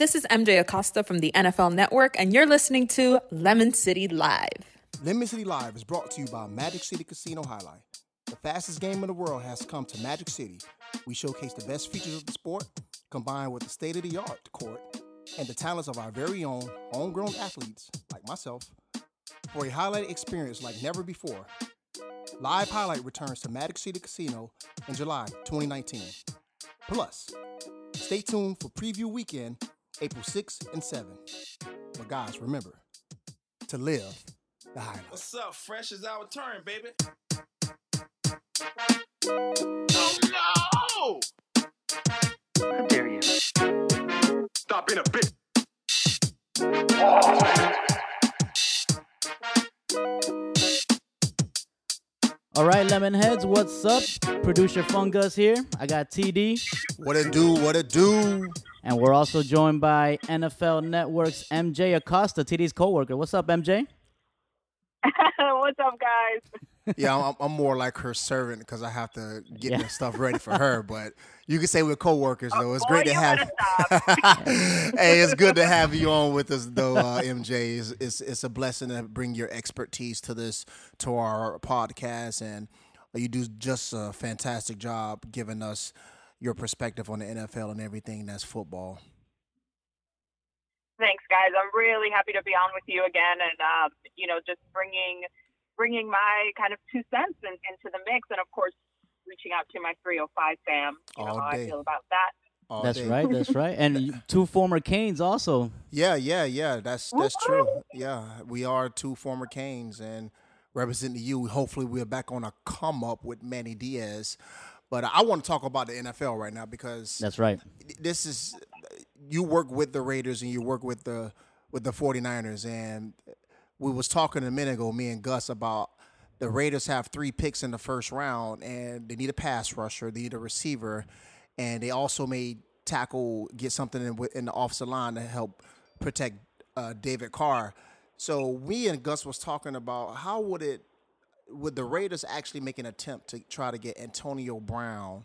This is MJ Acosta from the NFL Network, and you're listening to Lemon City Live. Lemon City Live is brought to you by Magic City Casino Jai-Alai. The fastest game in the world has come to Magic City. We showcase the best features of the sport, combined with the state of the art court and the talents of our very own homegrown athletes, like myself, for a jai-alai experience like never before. Live Jai-Alai returns to Magic City Casino in July 2019. Plus, stay tuned for preview weekend April 6 and 7. But guys, remember to live the jai-alai. What's up? Fresh is our turn, baby. Oh no! How dare you? Stop being a bitch. All right, Lemonheads, what's up? Producer Fungus here. I got TD, What it do? What it do? and we're also joined by NFL Network's MJ Acosta, TD's coworker. What's up, MJ? What's up, guys? Yeah, I'm, I'm more like her servant because I have to get Yeah. the stuff ready for her. But you can say we're coworkers though. It's Oh, boy, great to you have. better hey, it's good to have you on with us though, uh, MJ. It's, it's it's a blessing to bring your expertise to this to our podcast, and you do just a fantastic job giving us your perspective on the NFL and everything that's football. Thanks, guys. I'm really happy to be on with you again, and um, you know, just bringing bringing my kind of two cents in, into the mix, and of course, reaching out to my 305 fam. You know how day. I feel about that. all That's day. right, that's right. And two former Canes also. Yeah, yeah, yeah. That's that's true. Yeah, we are two former Canes and representing you. Hopefully, we're back on a come up with Manny Diaz. But I want to talk about the NFL right now because That's right. this is you work with the Raiders and you work with the with the 49ers and we was talking a minute ago me and Gus about the Raiders have 3 picks in the first round and they need a pass rusher, they need a receiver and they also made tackle get something in, in the offensive line to help protect uh, David Carr. So we and Gus was talking about how would it would the Raiders actually make an attempt to try to get Antonio Brown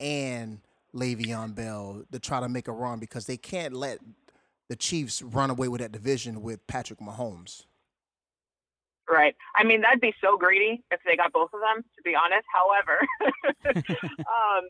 and Le'Veon Bell to try to make a run because they can't let the Chiefs run away with that division with Patrick Mahomes. Right. I mean, that'd be so greedy if they got both of them, to be honest. However, um,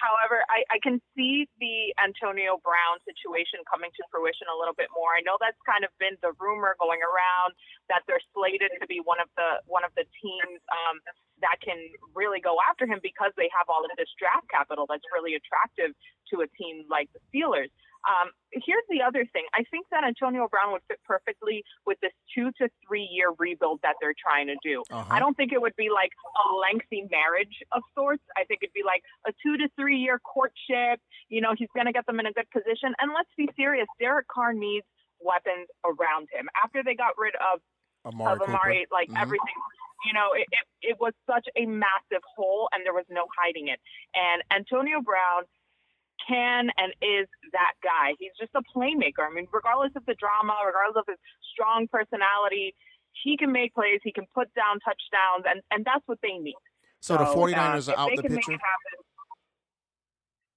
however, I, I can see the Antonio Brown situation coming to fruition a little bit more. I know that's kind of been the rumor going around that they're slated to be one of the one of the teams um, that can really go after him because they have all of this draft capital that's really attractive to a team like the Steelers. Um, here's the other thing. I think that Antonio Brown would fit perfectly with this two to three year rebuild that they're trying to do. Uh-huh. I don't think it would be like a lengthy marriage of sorts. I think it'd be like a two to three year courtship. You know, he's going to get them in a good position. And let's be serious, Derek Carr needs weapons around him. After they got rid of Amari, of Amari, like Mhm. everything. You know, it, it, it was such a massive hole, and there was no hiding it. And Antonio Brown can and is that guy. He's just a playmaker. I mean, regardless of the drama, regardless of his strong personality, he can make plays. He can put down touchdowns, and, and that's what they need. So the uh, 49ers if are out the picture. happen-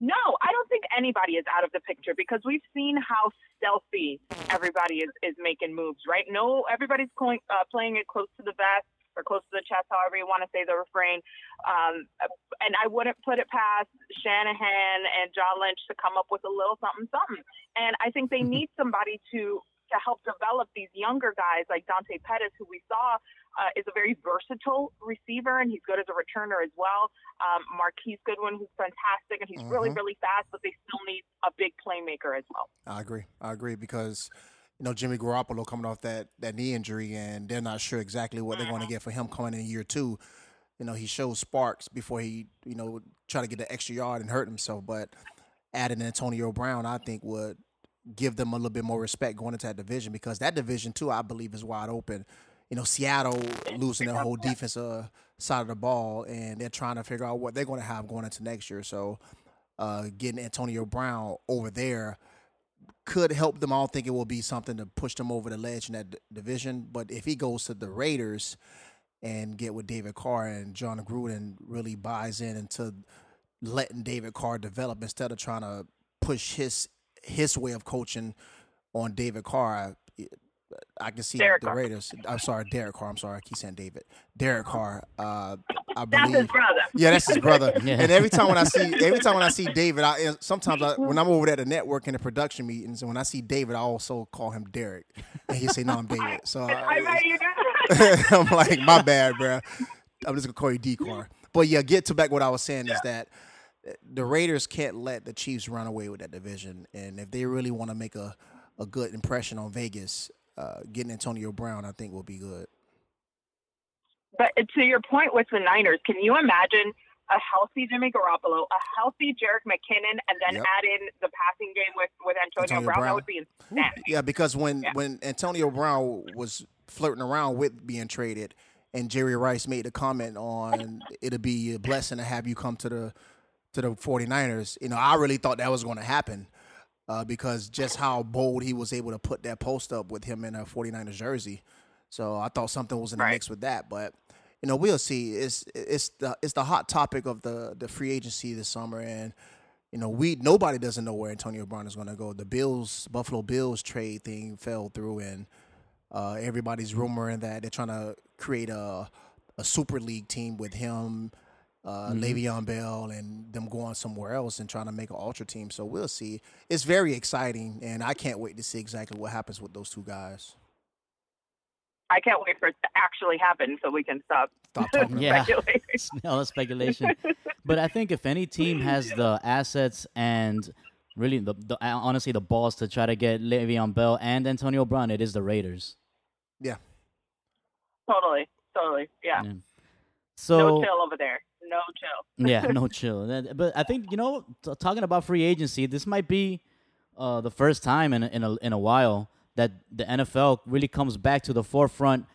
No, I don't think anybody is out of the picture because we've seen how stealthy everybody is, is making moves, right? No, everybody's going, uh, playing it close to the vest or close to the chest, however you want to say the refrain. Um, and I wouldn't put it past Shanahan and John Lynch to come up with a little something, something. And I think they need somebody to to help develop these younger guys like Dante Pettis, who we saw uh, is a very versatile receiver and he's good as a returner as well. Um, Marquise Goodwin, who's fantastic and he's really, Mhm. really fast, but they still need a big playmaker as well. I agree. I agree because you know Jimmy Garoppolo coming off that that knee injury, and they're not sure exactly what they're going to get for him coming in year two. You know, he showed sparks before he you know try to get the extra yard and hurt himself, but adding Antonio Brown, I think would give them a little bit more respect going into that division because that division too, I believe, is wide open. You know, Seattle losing their whole defensive side of the ball, and they're trying to figure out what they're going to have going into next year. So, uh, getting Antonio Brown over there could help them. I don't think it will be something to push them over the ledge in that d- division. But if he goes to the Raiders and get with David Carr and Jon Gruden really buys in into letting David Carr develop instead of trying to push his his way of coaching on David Carr, I, I can see Derek the Carr. Raiders. I'm sorry, Derek Carr. I'm sorry, I keep saying David. Derek Carr. Uh, I That's believe. his brother. Yeah, that's his brother. Yeah. And every time when I see, every time when I see David, I sometimes I, when I'm over there at the network in the production meetings, and when I see David, I also call him Derek, and he say, "No, I'm David." So I bet you do. I'm like, my bad, bro. I'm just gonna call you Decor. But yeah, get to back what I was saying is that the Raiders can't let the Chiefs run away with that division, and if they really want to make a a good impression on Vegas, uh, getting Antonio Brown, I think, will be good. But to your point with the Niners, can you imagine a healthy Jimmy Garoppolo, a healthy Jerick McKinnon, and then Yep. add in the passing game with, with Antonio, Antonio Brown? Brown. That would be insanity. Yeah, because when Yeah. when Antonio Brown was flirting around with being traded, and Jerry Rice made the comment on it'll be a blessing to have you come to the to the 49ers, you know, I really thought that was going to happen. Uh, because just how bold he was able to put that post up with him in a 49ers jersey. So I thought something was in the Right. mix with that. But you know, we'll see. It's it's the it's the hot topic of the the free agency this summer and you know, we nobody doesn't know where Antonio Brown is going to go. The Bills, Buffalo Bills trade thing fell through, and uh, everybody's rumoring that they're trying to create a a super league team with him, uh, Le'Veon Bell, and them going somewhere else and trying to make an ultra team. So we'll see. It's very exciting, and I can't wait to see exactly what happens with those two guys. I can't wait for it to actually happen so we can stop Stop talking. Yeah. speculating. all the speculation. but I think if any team has the assets and really the, the honestly the balls to try to get Le'Veon Bell and Antonio Brown, it is the Raiders. Yeah. Totally, totally. Yeah. Yeah. no So chill over there. No chill. yeah, no chill. But I think you know, t- talking about free agency, this might be uh, the first time in a, in a in a while that the NFL really comes back to the forefront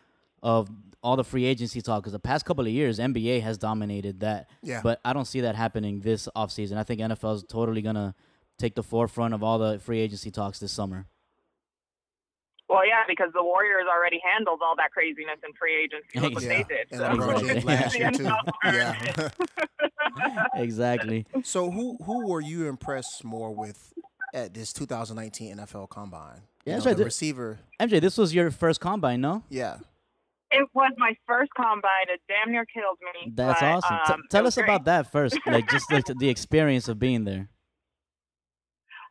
of all the free agency talk. Because the past couple of years, NBA has dominated that. Yeah. But I don't see that happening this offseason. I think NFL is totally gonna take the forefront of all the free agency talks this summer. Well, yeah, because the Warriors already handled all that craziness in free agency. Look what Yeah. they did. And So- LeBron James last year too. Yeah. exactly. so who who were you impressed more with at this 2019 NFL Combine? Yeah, You know, right. The The- receiver. MJ, this was your first combine, no? Yeah. It was my first combine. It damn near killed me. That's but, awesome. T- um, tell us was about that first, like just like the experience of being there.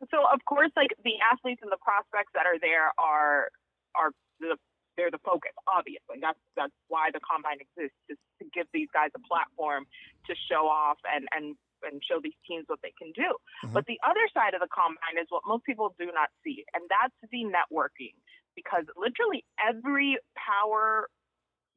So of course, like the athletes and the prospects that are there are are the they're the focus. Obviously, that's that's why the combine exists, is to give these guys a platform to show off and and and show these teams what they can do. Mm-hmm. But the other side of the combine is what most people do not see, and that's the networking. Because literally every power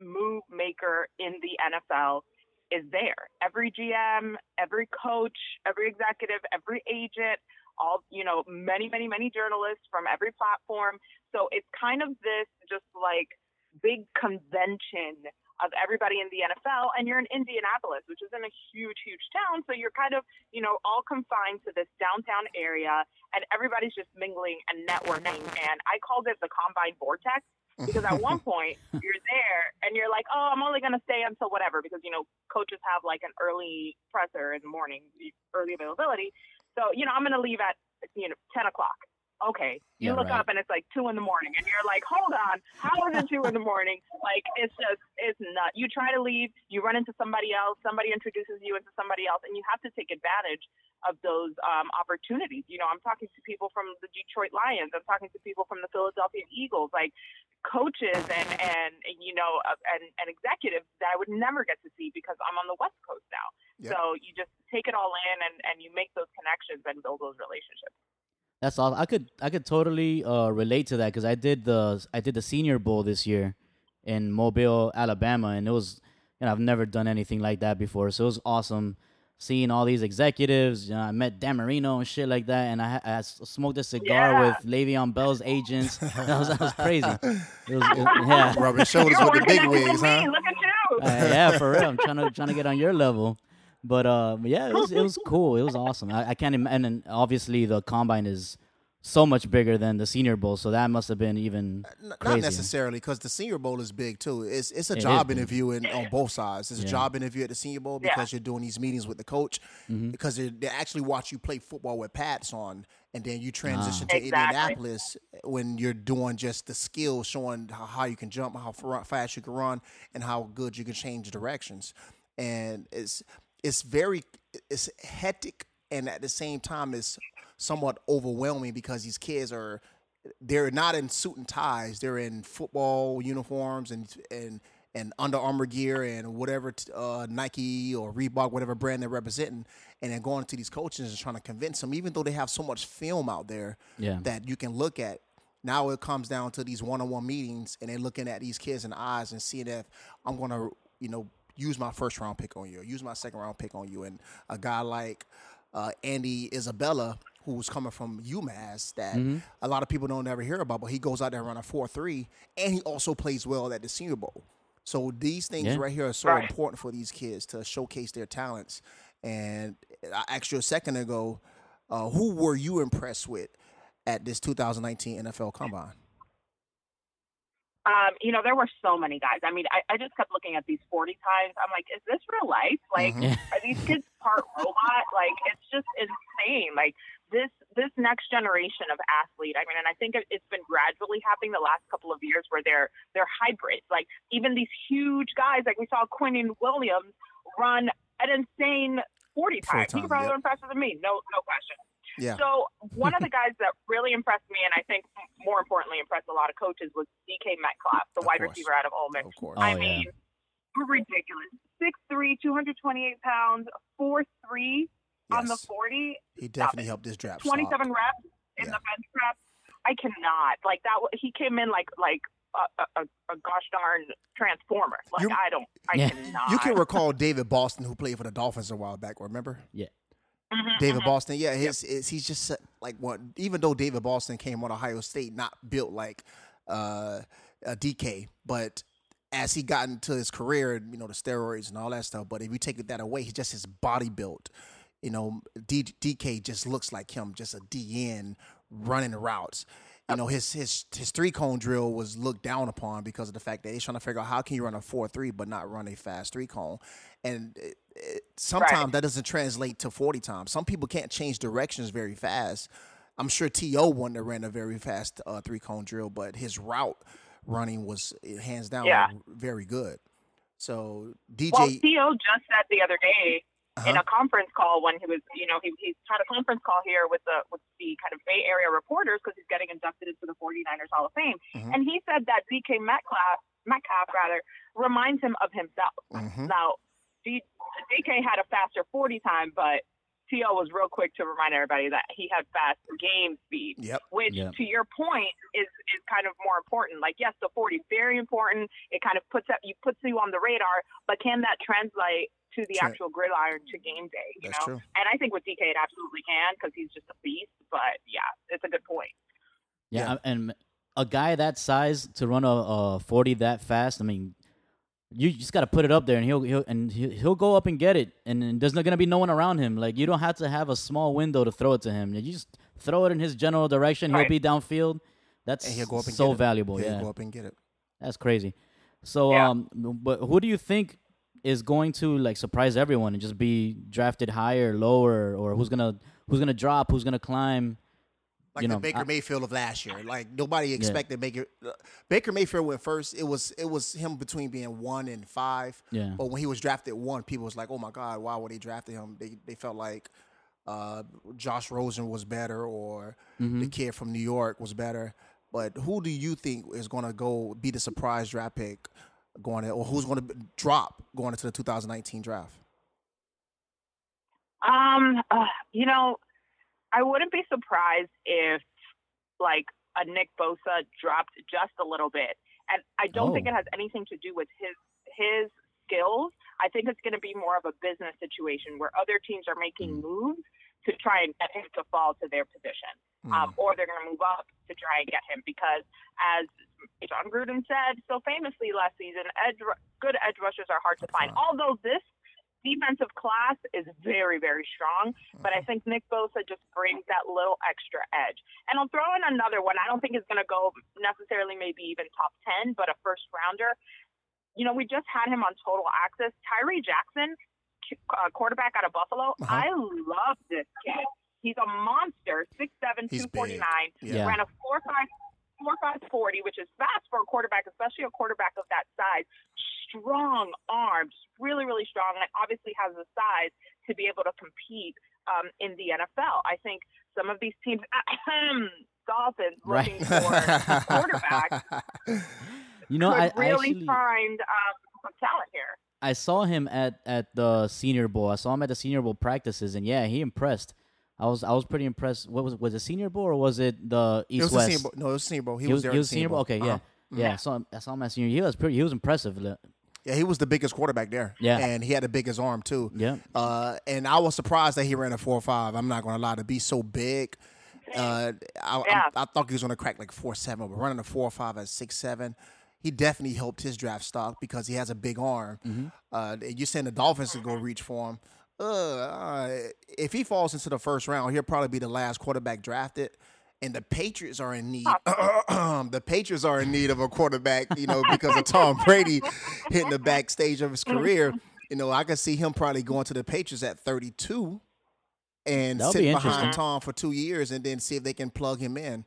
move maker in the NFL is there. Every GM, every coach, every executive, every agent, all, you know, many, many, many journalists from every platform. So it's kind of this just like big convention of everybody in the NFL. And you're in Indianapolis, which isn't a huge, huge town. So you're kind of, you know, all confined to this downtown area and everybody's just mingling and networking. And I called it the Combine Vortex because at one point you're there and you're like, oh, I'm only going to stay until whatever because, you know, coaches have like an early presser in the morning, early availability. So, you know, I'm going to leave at, you know, 10 o'clock. Okay. You Yeah, look right. up and it's like 2 in the morning and you're like, hold on, how is it 2 in the morning? Like, it's just, it's nut. You try to leave, you run into somebody else, somebody introduces you into somebody else, and you have to take advantage of those um, opportunities. You know, I'm talking to people from the Detroit Lions, I'm talking to people from the Philadelphia Eagles, like coaches and, and, and you know, uh, and, and executives that I would never get to see because I'm on the West Coast now. Yep. So you just take it all in and, and you make those connections and build those relationships. That's all. I could I could totally uh, relate to that because I did the I did the Senior Bowl this year in Mobile, Alabama, and it was you know I've never done anything like that before, so it was awesome seeing all these executives. You know, I met Dan Marino and shit like that, and I, I smoked a cigar Yeah. with Le'Veon Bell's agents. that was that was crazy. It was, it- yeah. Rubbing shoulders You're with the working big out wigs, me. huh? Look at you. Uh, yeah, for real. I'm trying to trying to get on your level. But uh, yeah, it was it was cool. It was awesome. I, I can't imagine. And obviously, the combine is so much bigger than the Senior Bowl. So that must have been even N- Not necessarily, because the Senior Bowl is big too. It's it's a It is job interview in, on both sides. It's a job interview at the Senior Bowl Yeah. because you're doing these meetings with the coach, Mm-hmm. because they they actually watch you play football with pads on, and then you transition to. Exactly. Indianapolis when you're doing just the skills, showing how high you can jump, how far- fast you can run, and how good you can change directions. And it's it's very it's hectic, and at the same time, it's somewhat overwhelming because these kids are they're not in suit and ties. They're in football uniforms and and and Under Armour gear and whatever uh, Nike or Reebok, whatever brand they're representing, and then going to these coaches and trying to convince them, even though they have so much film out there Yeah. that you can look at. Now it comes down to these one-on-one meetings, and they're looking at these kids in the eyes and seeing if I'm going to, you know, use my first round pick on you, or use my second round pick on you, and a guy like uh, Andy Isabella, who was coming from UMass, that Mm-hmm. a lot of people don't ever hear about, but he goes out there running four three, and he also plays well at the Senior Bowl. So these things Yeah. right here are so Right. important for these kids to showcase their talents. And I asked you a second ago, uh, who were you impressed with at this 2019 NFL Combine? Um, you know, there were so many guys. I mean, I, I just kept looking at these 40 times. I'm like, is this real life? Like, Mhm. are these kids part robot? Like, it's just insane. Like this, this next generation of athlete. I mean, and I think it, it's been gradually happening the last couple of years where they're they're hybrids. Like even these huge guys, like we saw Quinnen Williams run an insane 40 times. time, He probably yep. run faster than me. No, no question. Yeah. So one of the guys that really impressed me, and I think more importantly impressed a lot of coaches, was DK Metcalf, the Of wide course. receiver out of Ole Miss. Of course. Oh, I yeah. mean, ridiculous. 6'3", 228 pounds, 4'3", on the 40, He definitely helped this draft. 27 stock. reps in Yeah. the bench press. I cannot. Like that. wa- He came in like like a, a, a gosh darn transformer. Like You- I don't. I Yeah. cannot. You can recall David Boston, who played for the Dolphins a while back. Remember? Mhm, David mhm. Boston, yeah, his, his he's just uh, like what. Even though David Boston came on Ohio State, not built like uh, a DK, but as he got into his career, you know, the steroids and all that stuff. But if you take that away, he's just his body built. You know, D, DK just looks like him, just a DN running routes. You know, his his his three cone drill was looked down upon because of the fact that he's trying to figure out how can you run a four three but not run a fast three cone, and sometimes that doesn't translate to forty times. Some people can't change directions very fast. I'm sure T.O. wouldn't have ran a very fast uh, three cone drill, but his route running was eh, hands down Yeah. very good. So DJ, Well, T.O. just said the other day in Uh-huh. a conference call when he was, you know, he, he's had a conference call here with the with the kind of Bay Area reporters because he's getting inducted into the 49ers Hall of Fame, Mhm. and he said that DK Metcalf, Metcalf rather, reminds him of himself. Mhm. Now, D, DK had a faster 40 time, but T.O. was real quick to remind everybody that he had fast game speed Yep. which Yep. to your point is is kind of more important. Like yes, the 40 is very important. It kind of puts up you puts you on the radar, but can that translate to the Sure. actual gridiron to game day? You That's know, true. and I think with DK it absolutely can because he's just a beast. But yeah, it's a good point. Yeah, Yeah. and a guy that size to run a, a forty that fast, I mean, you just got to put it up there, and he'll he'll and he'll, he'll go up and get it, and, and there's not gonna be no one around him. Like you don't have to have a small window to throw it to him. You just throw it in his general direction. He'll Right. be downfield. That's And he'll go up and so get it. valuable. He'll yeah, go up and get it. that's crazy. So, Yeah. um, but who do you think is going to like surprise everyone and just be drafted higher, lower, or who's gonna who's gonna drop, who's gonna climb? Like you the Baker I- Mayfield of last year. Like nobody expected Baker. uh, Baker Mayfield went first. It was it was him between being one and five. Yeah. But when he was drafted one, people was like, "Oh my God, why would they drafted him?" They they felt like uh, Josh Rosen was better or Mm-hmm. the kid from New York was better. But who do you think is going to go be the surprise draft pick going to, or who's going to drop going into the 2019 draft? Um, uh, you know, I wouldn't be surprised if like a Nick Bosa dropped just a little bit, and I don't think Oh. it has anything to do with his his skills. I think it's going to be more of a business situation where other teams are making moves to try and get him to fall to their position, um, or they're going to move up to try and get him because, as Jon Gruden said so famously last season, edge good edge rushers are hard to find. Although this defensive class is very, very strong, but I think Nick Bosa just brings that little extra edge. And I'll throw in another one. I don't think it's going to go necessarily maybe even top 10, but a first rounder. You know, we just had him on total access. Tyree Jackson, uh, quarterback out of Buffalo. Uh-huh. I love this kid. He's a monster, 6'7", He's 249. big. Yeah. Ran a 4'5", 4'5", 40, which is fast for a quarterback, especially a quarterback of that size. Strong arms, really, really strong, and obviously has the size to be able to compete um, in the NFL. I think some of these teams, Dolphins, Right. looking for a quarterback, You know, could I, I really actually find um, some talent here. I saw him at at the Senior Bowl. I saw him at the Senior Bowl practices, and yeah, he impressed. I was I was pretty impressed. What was was it Senior Bowl or was it the It East was the West? Senior Bowl. No, it was Senior Bowl. He, He was was, there. he was the Senior Bowl. Okay, Uh-huh. yeah, yeah. I saw him. I saw him at Senior. He was pretty. He was impressive. Li- Yeah, he was the biggest quarterback there. Yeah. and he had the biggest arm too. Yeah. uh, and I was surprised that he ran a four five. I'm not going to lie to be so big. Uh, I, Yeah. I, I thought he was going to crack like four seven, but running a four five at six seven, he definitely helped his draft stock because he has a big arm. Mm-hmm. Uh, you're saying the Dolphins would go reach for him. Uh, uh, if he falls into the first round, he'll probably be the last quarterback drafted. And the Patriots are in need. the Patriots are in need of a quarterback, you know, because of Tom Brady hitting the backstage of his career. You know, I could see him probably going to the Patriots at 32 and That'll sit be behind. Tom for two years and then see if they can plug him in.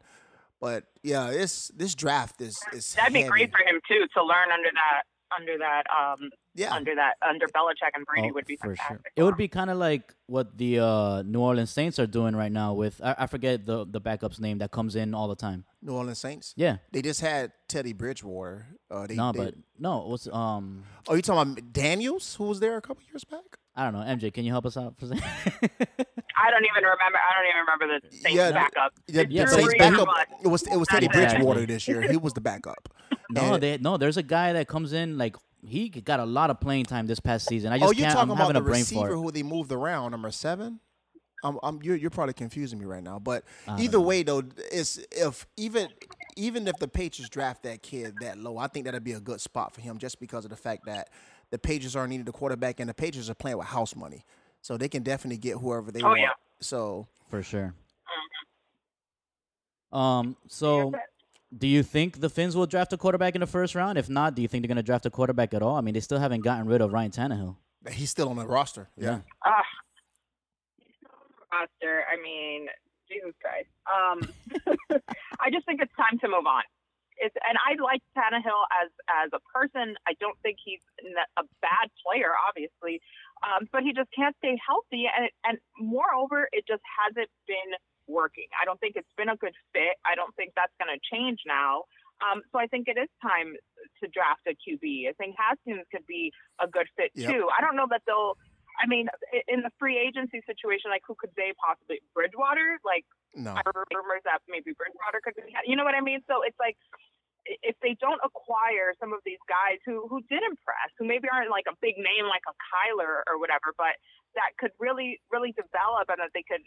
But yeah, this this draft is is That'd be great for him too to learn under that under that um Yeah. under that under Belichick and Brady Oh, would be for sure. It would be kind of like what the uh, New Orleans Saints are doing right now with I, I forget the the backup's name that comes in all the time. New Orleans Saints. Yeah, They just had Teddy Bridgewater. Uh, they, no, they- but no. What's um? oh, you talking about Daniels, who was there a couple years back? I don't know. MJ, can you help us out for a second? I don't even remember. I don't even remember the Saints Yeah, backup. Yeah, It's yeah, the Saints backup. It was it was Teddy Exactly. Bridgewater this year. He was the backup. no, And- they no. There's a guy that comes in like he got a lot of playing time this past season. I just oh, you're can't. talking I'm about the a brain receiver who they moved around, number seven. I'm, I'm, you're, you're probably confusing me right now, but I either know. way though, it's if even even if the Patriots draft that kid that low, I think that'd be a good spot for him, just because of the fact that the Patriots are needed a quarterback, and the Patriots are playing with house money, so they can definitely get whoever they Oh, want. yeah. So for sure. Um. So, do you think the Fins will draft a quarterback in the first round? If not, do you think they're going to draft a quarterback at all? I mean, they still haven't gotten rid of Ryan Tannehill. he's still on the roster. Yeah. Ah, roster. I mean, Jesus Christ. Um, I just think it's time to move on. It's and I like Tannehill as as a person. I don't think he's a bad player, obviously, um, but he just can't stay healthy. And and moreover, it just hasn't been working. I don't think it's been a good fit. I don't think that's going to change now. Um, so I think it is time to draft a QB. I think Haskins could be a good fit Yep. too. I don't know that they'll. I mean, in the free agency situation, like who could they possibly Bridgewater? Like No. I heard rumors that maybe Bridgewater could be. You know what I mean? So it's like if they don't acquire some of these guys who who did impress, who maybe aren't like a big name like a Kyler or whatever, but that could really really develop and that they could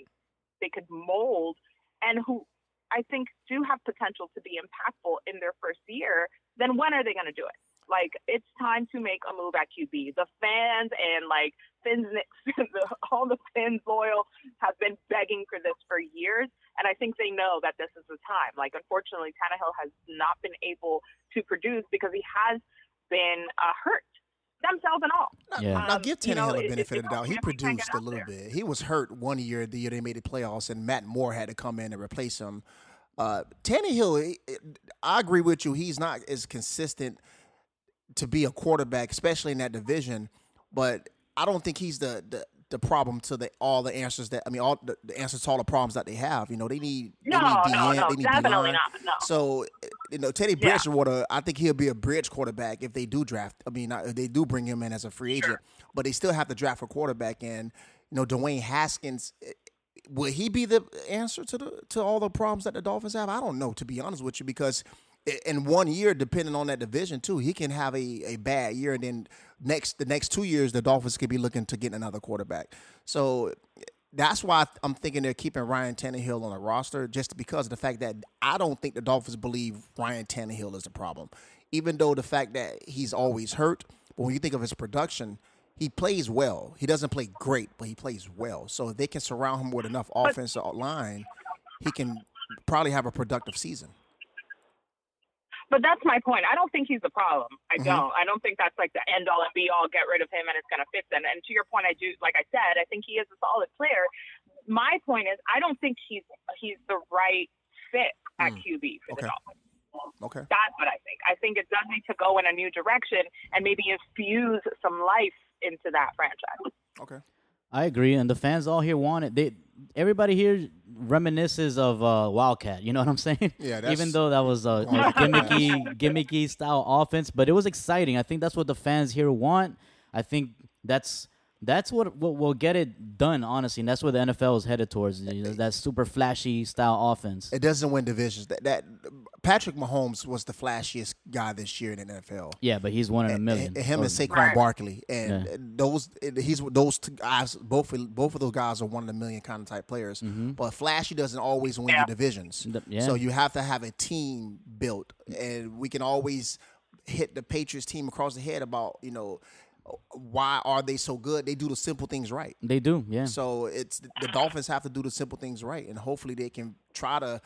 they could mold and who I think do have potential to be impactful in their first year, then when are they going to do it? Like it's time to make a move at QB. The fans and like Fins, all the Fins loyal have been begging for this for years, and I think they know that this is the time. Like unfortunately, Tannehill has not been able to produce because he has been uh, hurt, themselves and all. Yeah. Now Um, give you know, Tannehill a benefit it- of the doubt. He if he can't get produced a little bit. He was hurt one year, the year they made the playoffs, and Matt Moore had to come in and replace him. Uh, Tannehill, he- I agree with you. He's not as consistent to be a quarterback, especially in that division. But I don't think he's the the, the problem to the all the answers that I mean all the, the answers to all the problems that they have. You know, they need they No, need no, D-End, no, they need definitely not. No. So, you know, Teddy Yeah. Bridgewater, I think he'll be a bridge quarterback if they do draft. I mean, if they do bring him in as a free agent, but they still have to draft a quarterback. And you know, Dwayne Haskins, eh, will he be the answer to the to all the problems that the Dolphins have? I don't know, to be honest with you, because in one year, depending on that division too, he can have a, a bad year, and then next the next two years, the Dolphins could be looking to get another quarterback. So that's why I'm thinking they're keeping Ryan Tannehill on the roster, just because of the fact that I don't think the Dolphins believe Ryan Tannehill is the problem. Even though the fact that he's always hurt, but when you think of his production, he plays well. He doesn't play great, but he plays well. So if they can surround him with enough offensive line, he can probably have a productive season. But that's my point. I don't think he's the problem. I Mhm. don't. I don't think that's like the end all and be all. Get rid of him and it's going to fix it. And to your point, I do. Like I said, I think he is a solid player. My point is, I don't think he's he's the right fit at Mm. QB for Okay. the Dolphins. Okay. That's what I think. I think it does need to go in a new direction and maybe infuse some life into that franchise. Okay. I agree, and the fans all here want it. They everybody here reminisces of uh, Wildcat. You know what I'm saying? Yeah, that's- Even though that was a gimmicky, gimmicky style offense, but it was exciting. I think that's what the fans here want. I think that's that's what what will get it done. Honestly, and that's where the NFL is headed towards. You know, that super flashy style offense. It doesn't win divisions. That, that Patrick Mahomes was the flashiest guy this year in the NFL. Yeah, but he's one in a million. And him and So- Saquon Right. Barkley, and Yeah. those he's those two guys. Both both of those guys are one in a million kind of type players. But flashy doesn't always win Yeah. you divisions. Mm-hmm. The- yeah. So you have to have a team built, and we can always hit the Patriots team across the head about you know why are they so good? They do the simple things right. They do, yeah. So it's the Dolphins have to do the simple things right, and hopefully they can try to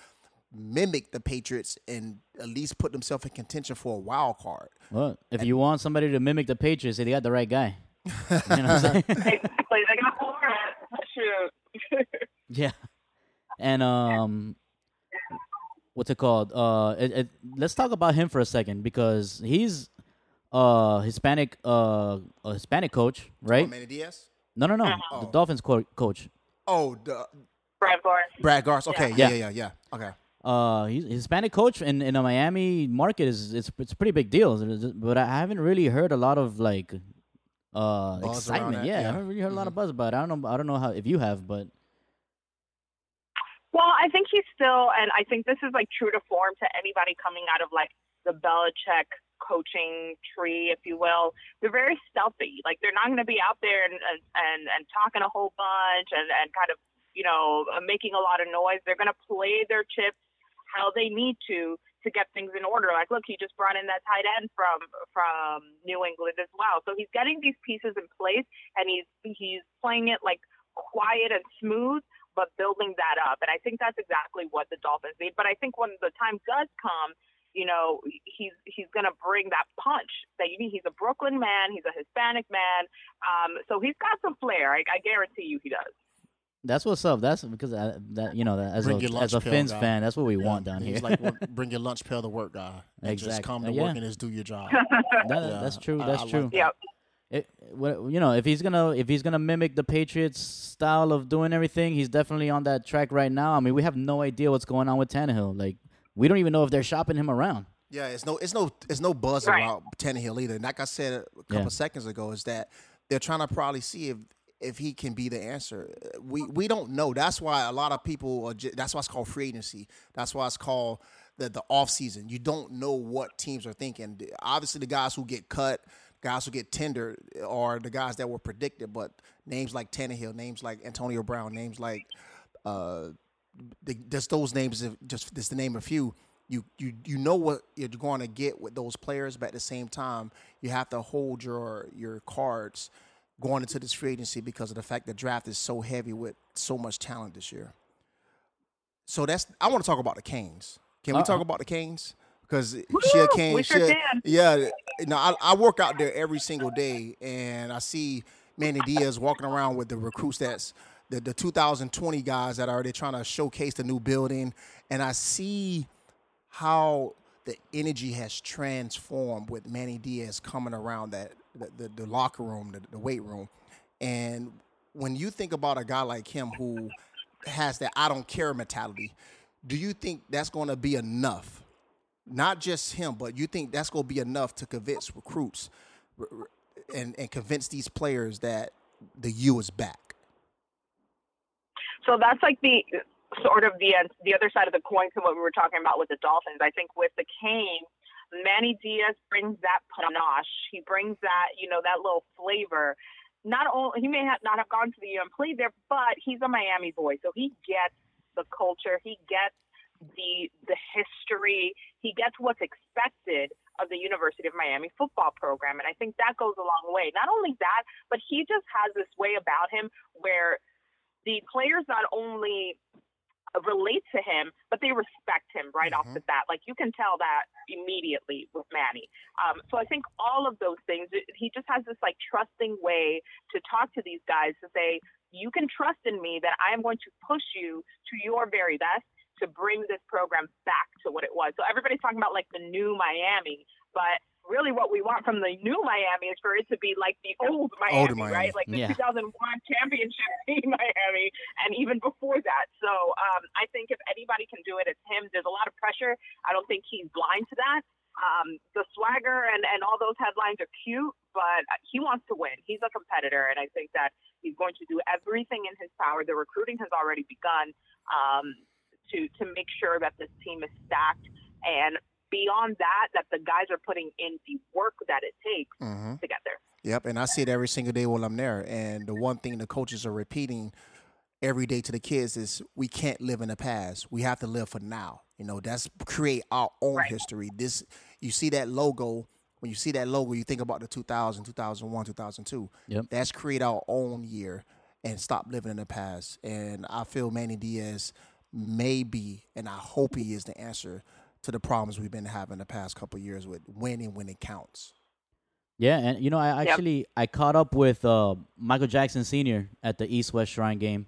mimic the Patriots and at least put themselves in contention for a wild card. Well, if you want somebody to mimic the Patriots, they got the right guy. you know what I'm saying? exactly. They got Florida. Yeah, and um, what's it called? Uh, it, it, let's talk about him for a second because he's uh Hispanic uh a Hispanic coach, right? Oh, Manny Diaz. No, no, no, Uh-huh. the Dolphins co- coach. Oh, the, Brad Flores. Brad Garst. Okay, yeah, Yeah. yeah, yeah, yeah. Okay. Uh, he's Hispanic coach in in the Miami market is it's it's a pretty big deal, but I haven't really heard a lot of like uh Buzz excitement. that, Yeah, I yeah. haven't really heard a lot of buzz about it. I don't know. I don't know how if you have, but Well, I think he's still, and I think this is like true to form to anybody coming out of like the Belichick coaching tree, if you will. They're very stealthy. Like they're not going to be out there and and and, talking a whole bunch and and kind of you know making a lot of noise. They're going to play their chips how they need to to get things in order. Like, look, he just brought in that tight end from from New England as well. So he's getting these pieces in place, and he's he's playing it like quiet and smooth, but building that up. And I think that's exactly what the Dolphins need. But I think when the time does come, you know, he's he's going to bring that punch that you need. He's a Brooklyn man. He's a Hispanic man. Um, so he's got some flair. I, I guarantee you, he does. that's what's up. That's because I, that you know that as Bring a your lunch as a pail Fins guy. fan, that's what we Yeah. want down here. He's like, bring your lunch pail to work, guy. And just Exact- come uh, to yeah. work and just do your job. That- Yeah, that's true. That's I like true. that. Yep. It, you know, if he's gonna if he's gonna mimic the Patriots style of doing everything, he's definitely on that track right now. I mean, we have no idea what's going on with Tannehill. Like, we don't even know if they're shopping him around. Yeah, it's no, it's no, it's no buzz Right. about Tannehill either. And like I said a couple Yeah. seconds ago, is that they're trying to probably see if if he can be the answer. We we don't know. That's why a lot of people. Are, ju- that's why it's called free agency. That's why it's called the the off season. You don't know what teams are thinking. Obviously, the guys who get cut, guys who get tendered, are the guys that were predicted. But names like Tannehill, names like Antonio Brown, names like uh, the, just those names, just just to name a few, you you you know what you're going to get with those players, but at the same time, you have to hold your your cards going into this free agency because of the fact the draft is so heavy with so much talent this year. So that's I want to talk about the Canes. Can we Uh-uh. talk about the Canes? Because Shea Kane, we sure Shea- yeah, you know, I, I work out there every single day, and I see Manny Diaz walking around with the recruits that's the, the 2020 guys that are they trying to showcase the new building, and I see how the energy has transformed with Manny Diaz coming around that the, the, the locker room, the, the weight room, and when you think about a guy like him who has that I don't care mentality, do you think that's going to be enough? Not just him, but you think that's going to be enough to convince recruits and, and convince these players that the U is back? So that's like the sort of the uh, the other side of the coin to what we were talking about with the Dolphins. I think with the Canes, Manny Diaz brings that panache. He brings that you know that little flavor. Not only he may have not have gone to the U and played there, but he's a Miami boy, so he gets the culture. He gets the the history. He gets what's expected of the University of Miami football program. And I think that goes a long way. Not only that, but he just has this way about him where the players not only relate to him, but they respect him right off the bat. Like you can tell that immediately with Manny. Um, so I think all of those things, he just has this like trusting way to talk to these guys to say, you can trust in me that I am going to push you to your very best to bring this program back to what it was. So everybody's talking about like the new Miami, but really what we want from the new Miami is for it to be like the old Miami, Older Miami. right? Like the Yeah. 2001 championship team Miami and even before that. So um, I think if anybody can do it, it's him. There's a lot of pressure. I don't think he's blind to that. Um, the swagger and, and all those headlines are cute, but he wants to win. He's a competitor, and I think that he's going to do everything in his power. The recruiting has already begun um, to to make sure that this team is stacked, and beyond that, that the guys are putting in the work that it takes hmm to get there. Yep, and I see it every single day while I'm there. And the one thing the coaches are repeating every day to the kids is we can't live in the past. We have to live for now. You know, that's create our own Right. history. This you see that logo, when you see that logo, you think about the 2000, 2001, 2002. Yep. That's create our own year and stop living in the past. And I feel Manny Diaz may be, and I hope he is the answer to the problems we've been having the past couple of years with winning when it counts. Yeah, and you know, I actually I caught up with uh, Michael Jackson Sr. at the East West Shrine game,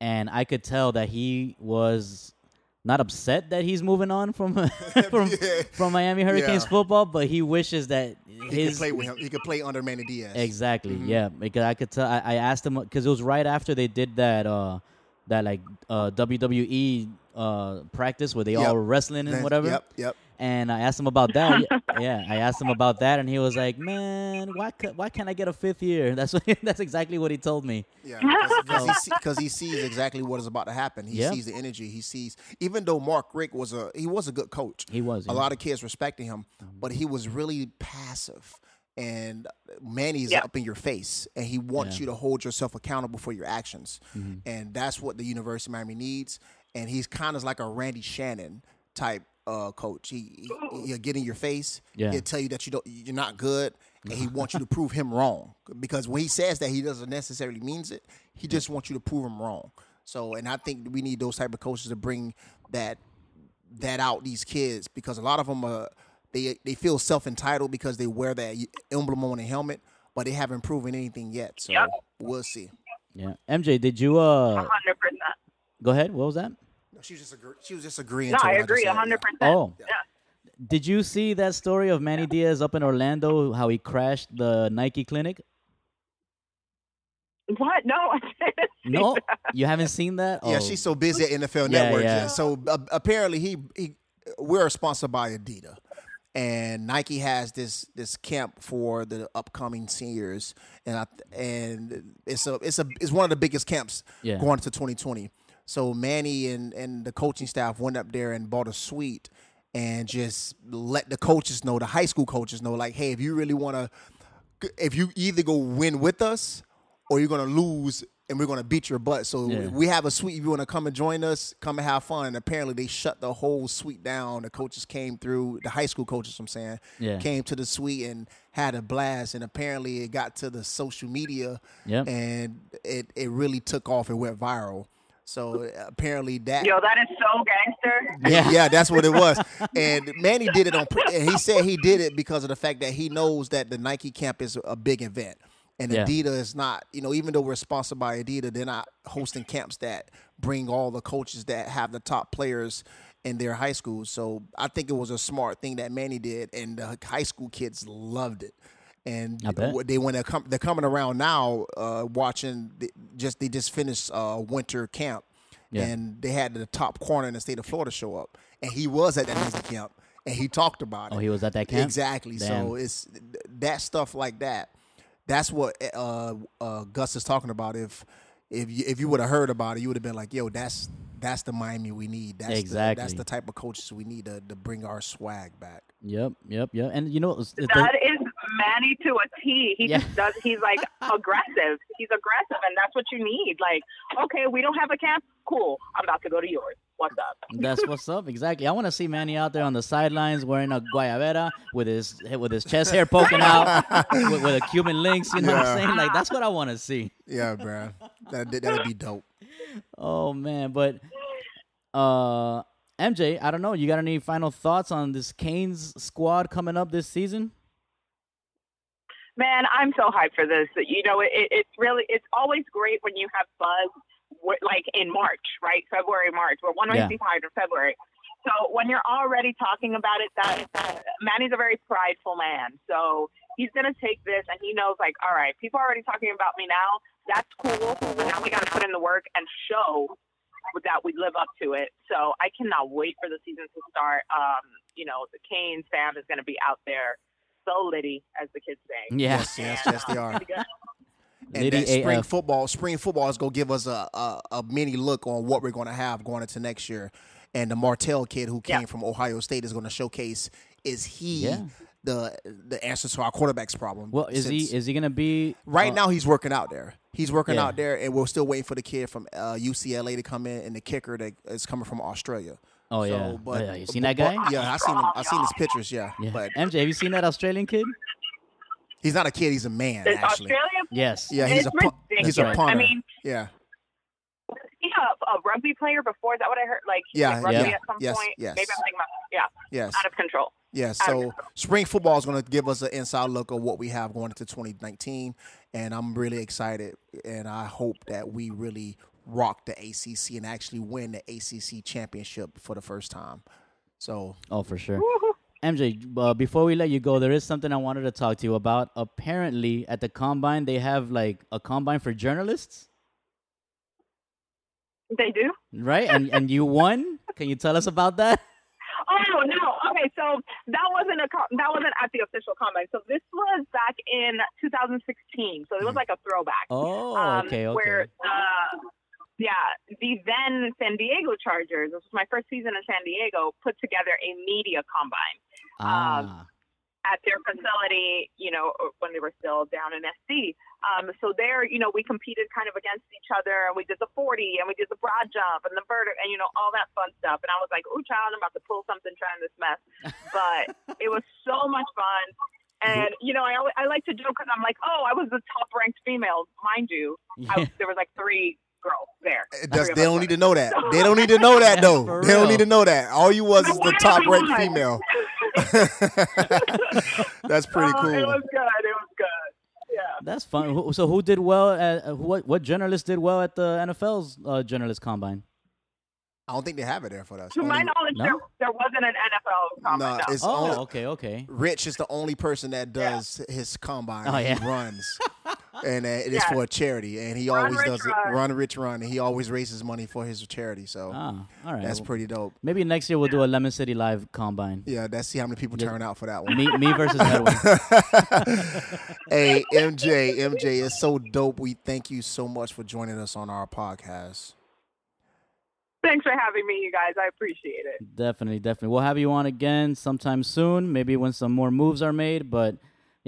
and I could tell that he was not upset that he's moving on from from Yeah. from Miami Hurricanes Yeah. football, but he wishes that He could play with him. He could play under Manny Diaz. exactly Mm-hmm. yeah because I could tell I, I asked him because it was right after they did that uh that like uh WWE uh practice where they Yep. all were wrestling and Then- whatever. Yep, yep. And I asked him about that. yeah, I asked him about that, and he was like, "Man, why ca- why can't I get a fifth year?" That's what, that's exactly what he told me. Yeah, because he, see, 'cause he sees exactly what is about to happen. He Yeah. sees the energy. He sees, even though Mark Richt was a he was a good coach. He was, a lot of kids respecting him, but he was really passive. And Manny's Yeah. up in your face, and he wants Yeah. you to hold yourself accountable for your actions, Mm-hmm. and that's what the University of Miami needs. And he's kind of like a Randy Shannon type uh, coach. He, he he'll get in your face. Yeah. He'll tell you that you don't you're not good, and he wants you to prove him wrong. Because when he says that, he doesn't necessarily means it. He just wants you to prove him wrong. So, and I think we need those type of coaches to bring that that out these kids because a lot of them are they they feel self entitled because they wear that emblem on their helmet, but they haven't proven anything yet. So Yep. we'll see. Yeah, MJ, did you uh hundred percent. go ahead? What was that? She was just agree, she was just agreeing. No, to I just agree, said, hundred percent. Oh, Yeah. did you see that story of Manny Diaz up in Orlando? How he crashed the Nike clinic? What? No, I didn't. No, that. you haven't seen that. Yeah, Oh. she's so busy at NFL Yeah, Network. yeah. So uh, apparently, he, he we're sponsored by Adidas, and Nike has this this camp for the upcoming seniors, and I, and it's a it's a it's one of the biggest camps Yeah. going to 2020. So Manny and and the coaching staff went up there and bought a suite and just let the coaches know, the high school coaches know, like, hey, if you really want to, if you either go win with us or you're gonna lose and we're gonna beat your butt. So Yeah. we have a suite. If you want to come and join us, come and have fun. And apparently they shut the whole suite down. The coaches came through, the high school coaches, I'm saying, Yeah. came to the suite and had a blast. And apparently it got to the social media, Yep. and it it really took off. It went viral. So apparently that Yo, that is so gangster. Yeah. yeah, that's what it was. And Manny did it on. And he said he did it because of the fact that he knows that the Nike camp is a big event, and Yeah. Adidas is not. You know, even though we're sponsored by Adidas, they're not hosting camps that bring all the coaches that have the top players in their high schools. So I think it was a smart thing that Manny did, and the high school kids loved it. And I they when they're, com- they're coming around now, uh, watching the, just they just finished uh, winter camp, Yeah. and they had the top corner in the state of Florida show up, and he was at that music camp, and he talked about it. Oh, he was at that camp? Exactly. So it's that stuff like that. That's what uh, uh, Gus is talking about. If if you, if you would have heard about it, you would have been like, "Yo, that's that's the Miami we need. That's The, that's the type of coaches we need to, to bring our swag back." Yep, yep, yep. And you know, it was- it- That is Manny to a T. He Yeah. just does. He's like aggressive. He's aggressive, and that's what you need. Like, okay, we don't have a camp. Cool. I'm about to go to yours. what's up. That's what's up. Exactly. I want to see Manny out there on the sidelines wearing a guayabera with his with his chest hair poking out with, with a Cuban links. You know what I'm saying? Like that's what I want to see. Yeah, bro. That that'd be dope. Oh man, but uh, MJ, I don't know. You got any final thoughts on this Canes squad coming up this season? Man, I'm so hyped for this. You know, it, it's really, it's always great when you have buzz, wi- like in March, right? February, March. We're one race Yeah. behind in February. So when you're already talking about it, that, that Manny's a very prideful man. So he's gonna take this, and he knows, like, all right, people are already talking about me now. That's cool, but now we got to put in the work and show that we live up to it. So I cannot wait for the season to start. Um, you know, the Canes fam is going to be out there so litty, as the kids say. Yes, yes, And, yes, they are. And Liddy that spring AF. football, spring football is gonna give us a, a a mini look on what we're gonna have going into next year. And the Martell kid who came Yeah. from Ohio State is gonna showcase is he Yeah. the the answer to our quarterback's problem. Well, is he is he gonna be right uh, now he's working out there. He's working Yeah. out there, and we're still waiting for the kid from uh, UCLA to come in, and the kicker that is coming from Australia. Oh So, yeah. but oh, yeah. You seen but- that guy? but- yeah, I seen him. I seen his pictures. Yeah, Yeah. but MJ, have you seen that Australian kid? he's not a kid. He's a man. Is actually, Australia? Yes. yeah, he's it's a pu- he's a punter. I mean, yeah, he's a, a rugby player before. Is that what I heard? Like, he Yeah, played rugby yeah. at some Yes, point. yes. Maybe I'm thinking about, yeah, yes. out of control. Yeah, so of spring football is going to give us an inside look of what we have going into 2019, and I'm really excited, and I hope that we really rock the ACC and actually win the ACC championship for the first time. So Oh, for sure. MJ, uh, before we let you go, there is something I wanted to talk to you about. Apparently, at the combine, they have like a combine for journalists, They do? right? And and you won. Can you tell us about that? Oh no. Okay, so that wasn't a that wasn't at the official combine. So this was back in 2016. So it was like a throwback. Oh, um, okay, okay. Where, uh, yeah, the then San Diego Chargers, this was my first season in San Diego, put together a media combine ah, at their facility, you know, when they were still down in SC. Um, so there, you know, we competed kind of against each other and we did the 40 and we did the broad jump and the vertic and, you know, all that fun stuff. And I was like, oh, child, I'm about to pull something trying this mess. But it was so much fun. And, you know, I, always, I like to joke because I'm like, oh, I was the top ranked female, mind you. I, there was like three girls there. it does, they don't were. need to know that. They don't need to know that though. For They don't need to know that. All you was is the top ranked female. That's pretty Oh, It was good. It was good. Yeah. that's fun. So, who did well? At, uh, what what journalist did well at the NFL's uh, journalist combine? I don't think they have it there for us. To my knowledge, No? there, there wasn't an NFL combine. No, no. it's Oh, only okay, okay. Rich is the only person that does his combine. Oh, yeah. He runs, and uh, it is Yeah. for a charity, and he Run, always Rich, does it. run. Run, rich, run, and he always raises money for his charity. So Ah, all right. that's Well, pretty dope. Maybe next year we'll do a Lemon City Live combine. Yeah, let's see how many people turn out for that one. Me, me versus Edwin. hey, MJ, MJ, it's so dope. We thank you so much for joining us on our podcast. Thanks for having me, you guys. I appreciate it. Definitely, definitely. We'll have you on again sometime soon. Maybe when some more moves are made. But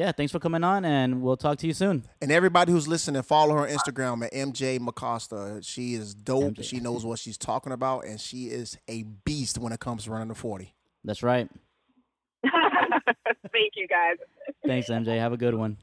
yeah, thanks for coming on, and we'll talk to you soon. And everybody who's listening, follow her on Instagram at MJ Acosta. She is dope. MJ. She knows what she's talking about, and she is a beast when it comes to running the 40. That's right. Thank you, guys. Thanks, MJ. Have a good one.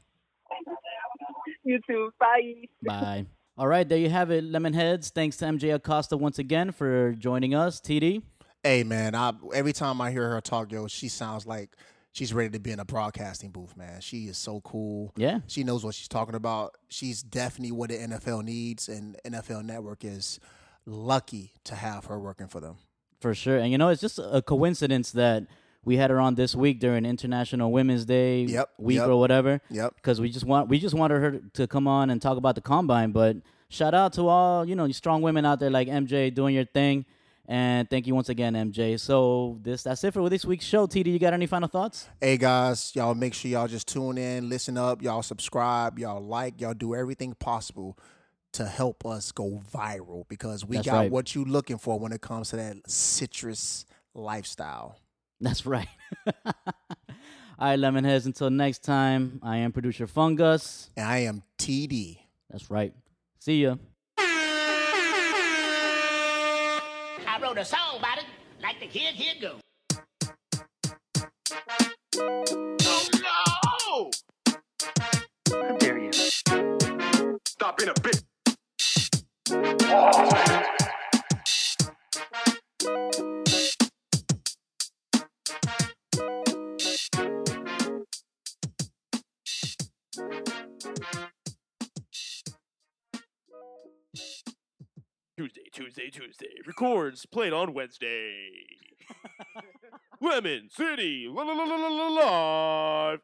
You too. Bye. Bye. All right, there you have it, Lemonheads. Thanks to MJ Acosta once again for joining us. TD. Hey, man, I, every time I hear her talk, yo, she sounds like she's ready to be in a broadcasting booth, man. She is so cool. Yeah. She knows what she's talking about. She's definitely what the NFL needs, and NFL Network is lucky to have her working for them. For sure. And you know, it's just a coincidence that we had her on this week during International Women's Day Yep, week yep. or whatever. Yep. Because we just want we just wanted her to come on and talk about the combine. But shout out to all, you know, strong women out there like MJ doing your thing. And thank you once again, MJ. So this that's it for this week's show. TD, you got any final thoughts? Hey guys, y'all make sure y'all just tune in, listen up, y'all subscribe, y'all like, y'all do everything possible to help us go viral because we That's got right. what you looking for when it comes to that citrus lifestyle. That's right. all right, Lemonheads. Until next time, I am producer Fungus. And I am TD. That's right. See ya. I I wrote a song about it. Like the kid, here it go. Oh no! How dare you? Stop being a bitch. Oh. Tuesday, Tuesday, Tuesday. Records played on Wednesday. Lemon City, la la la la la la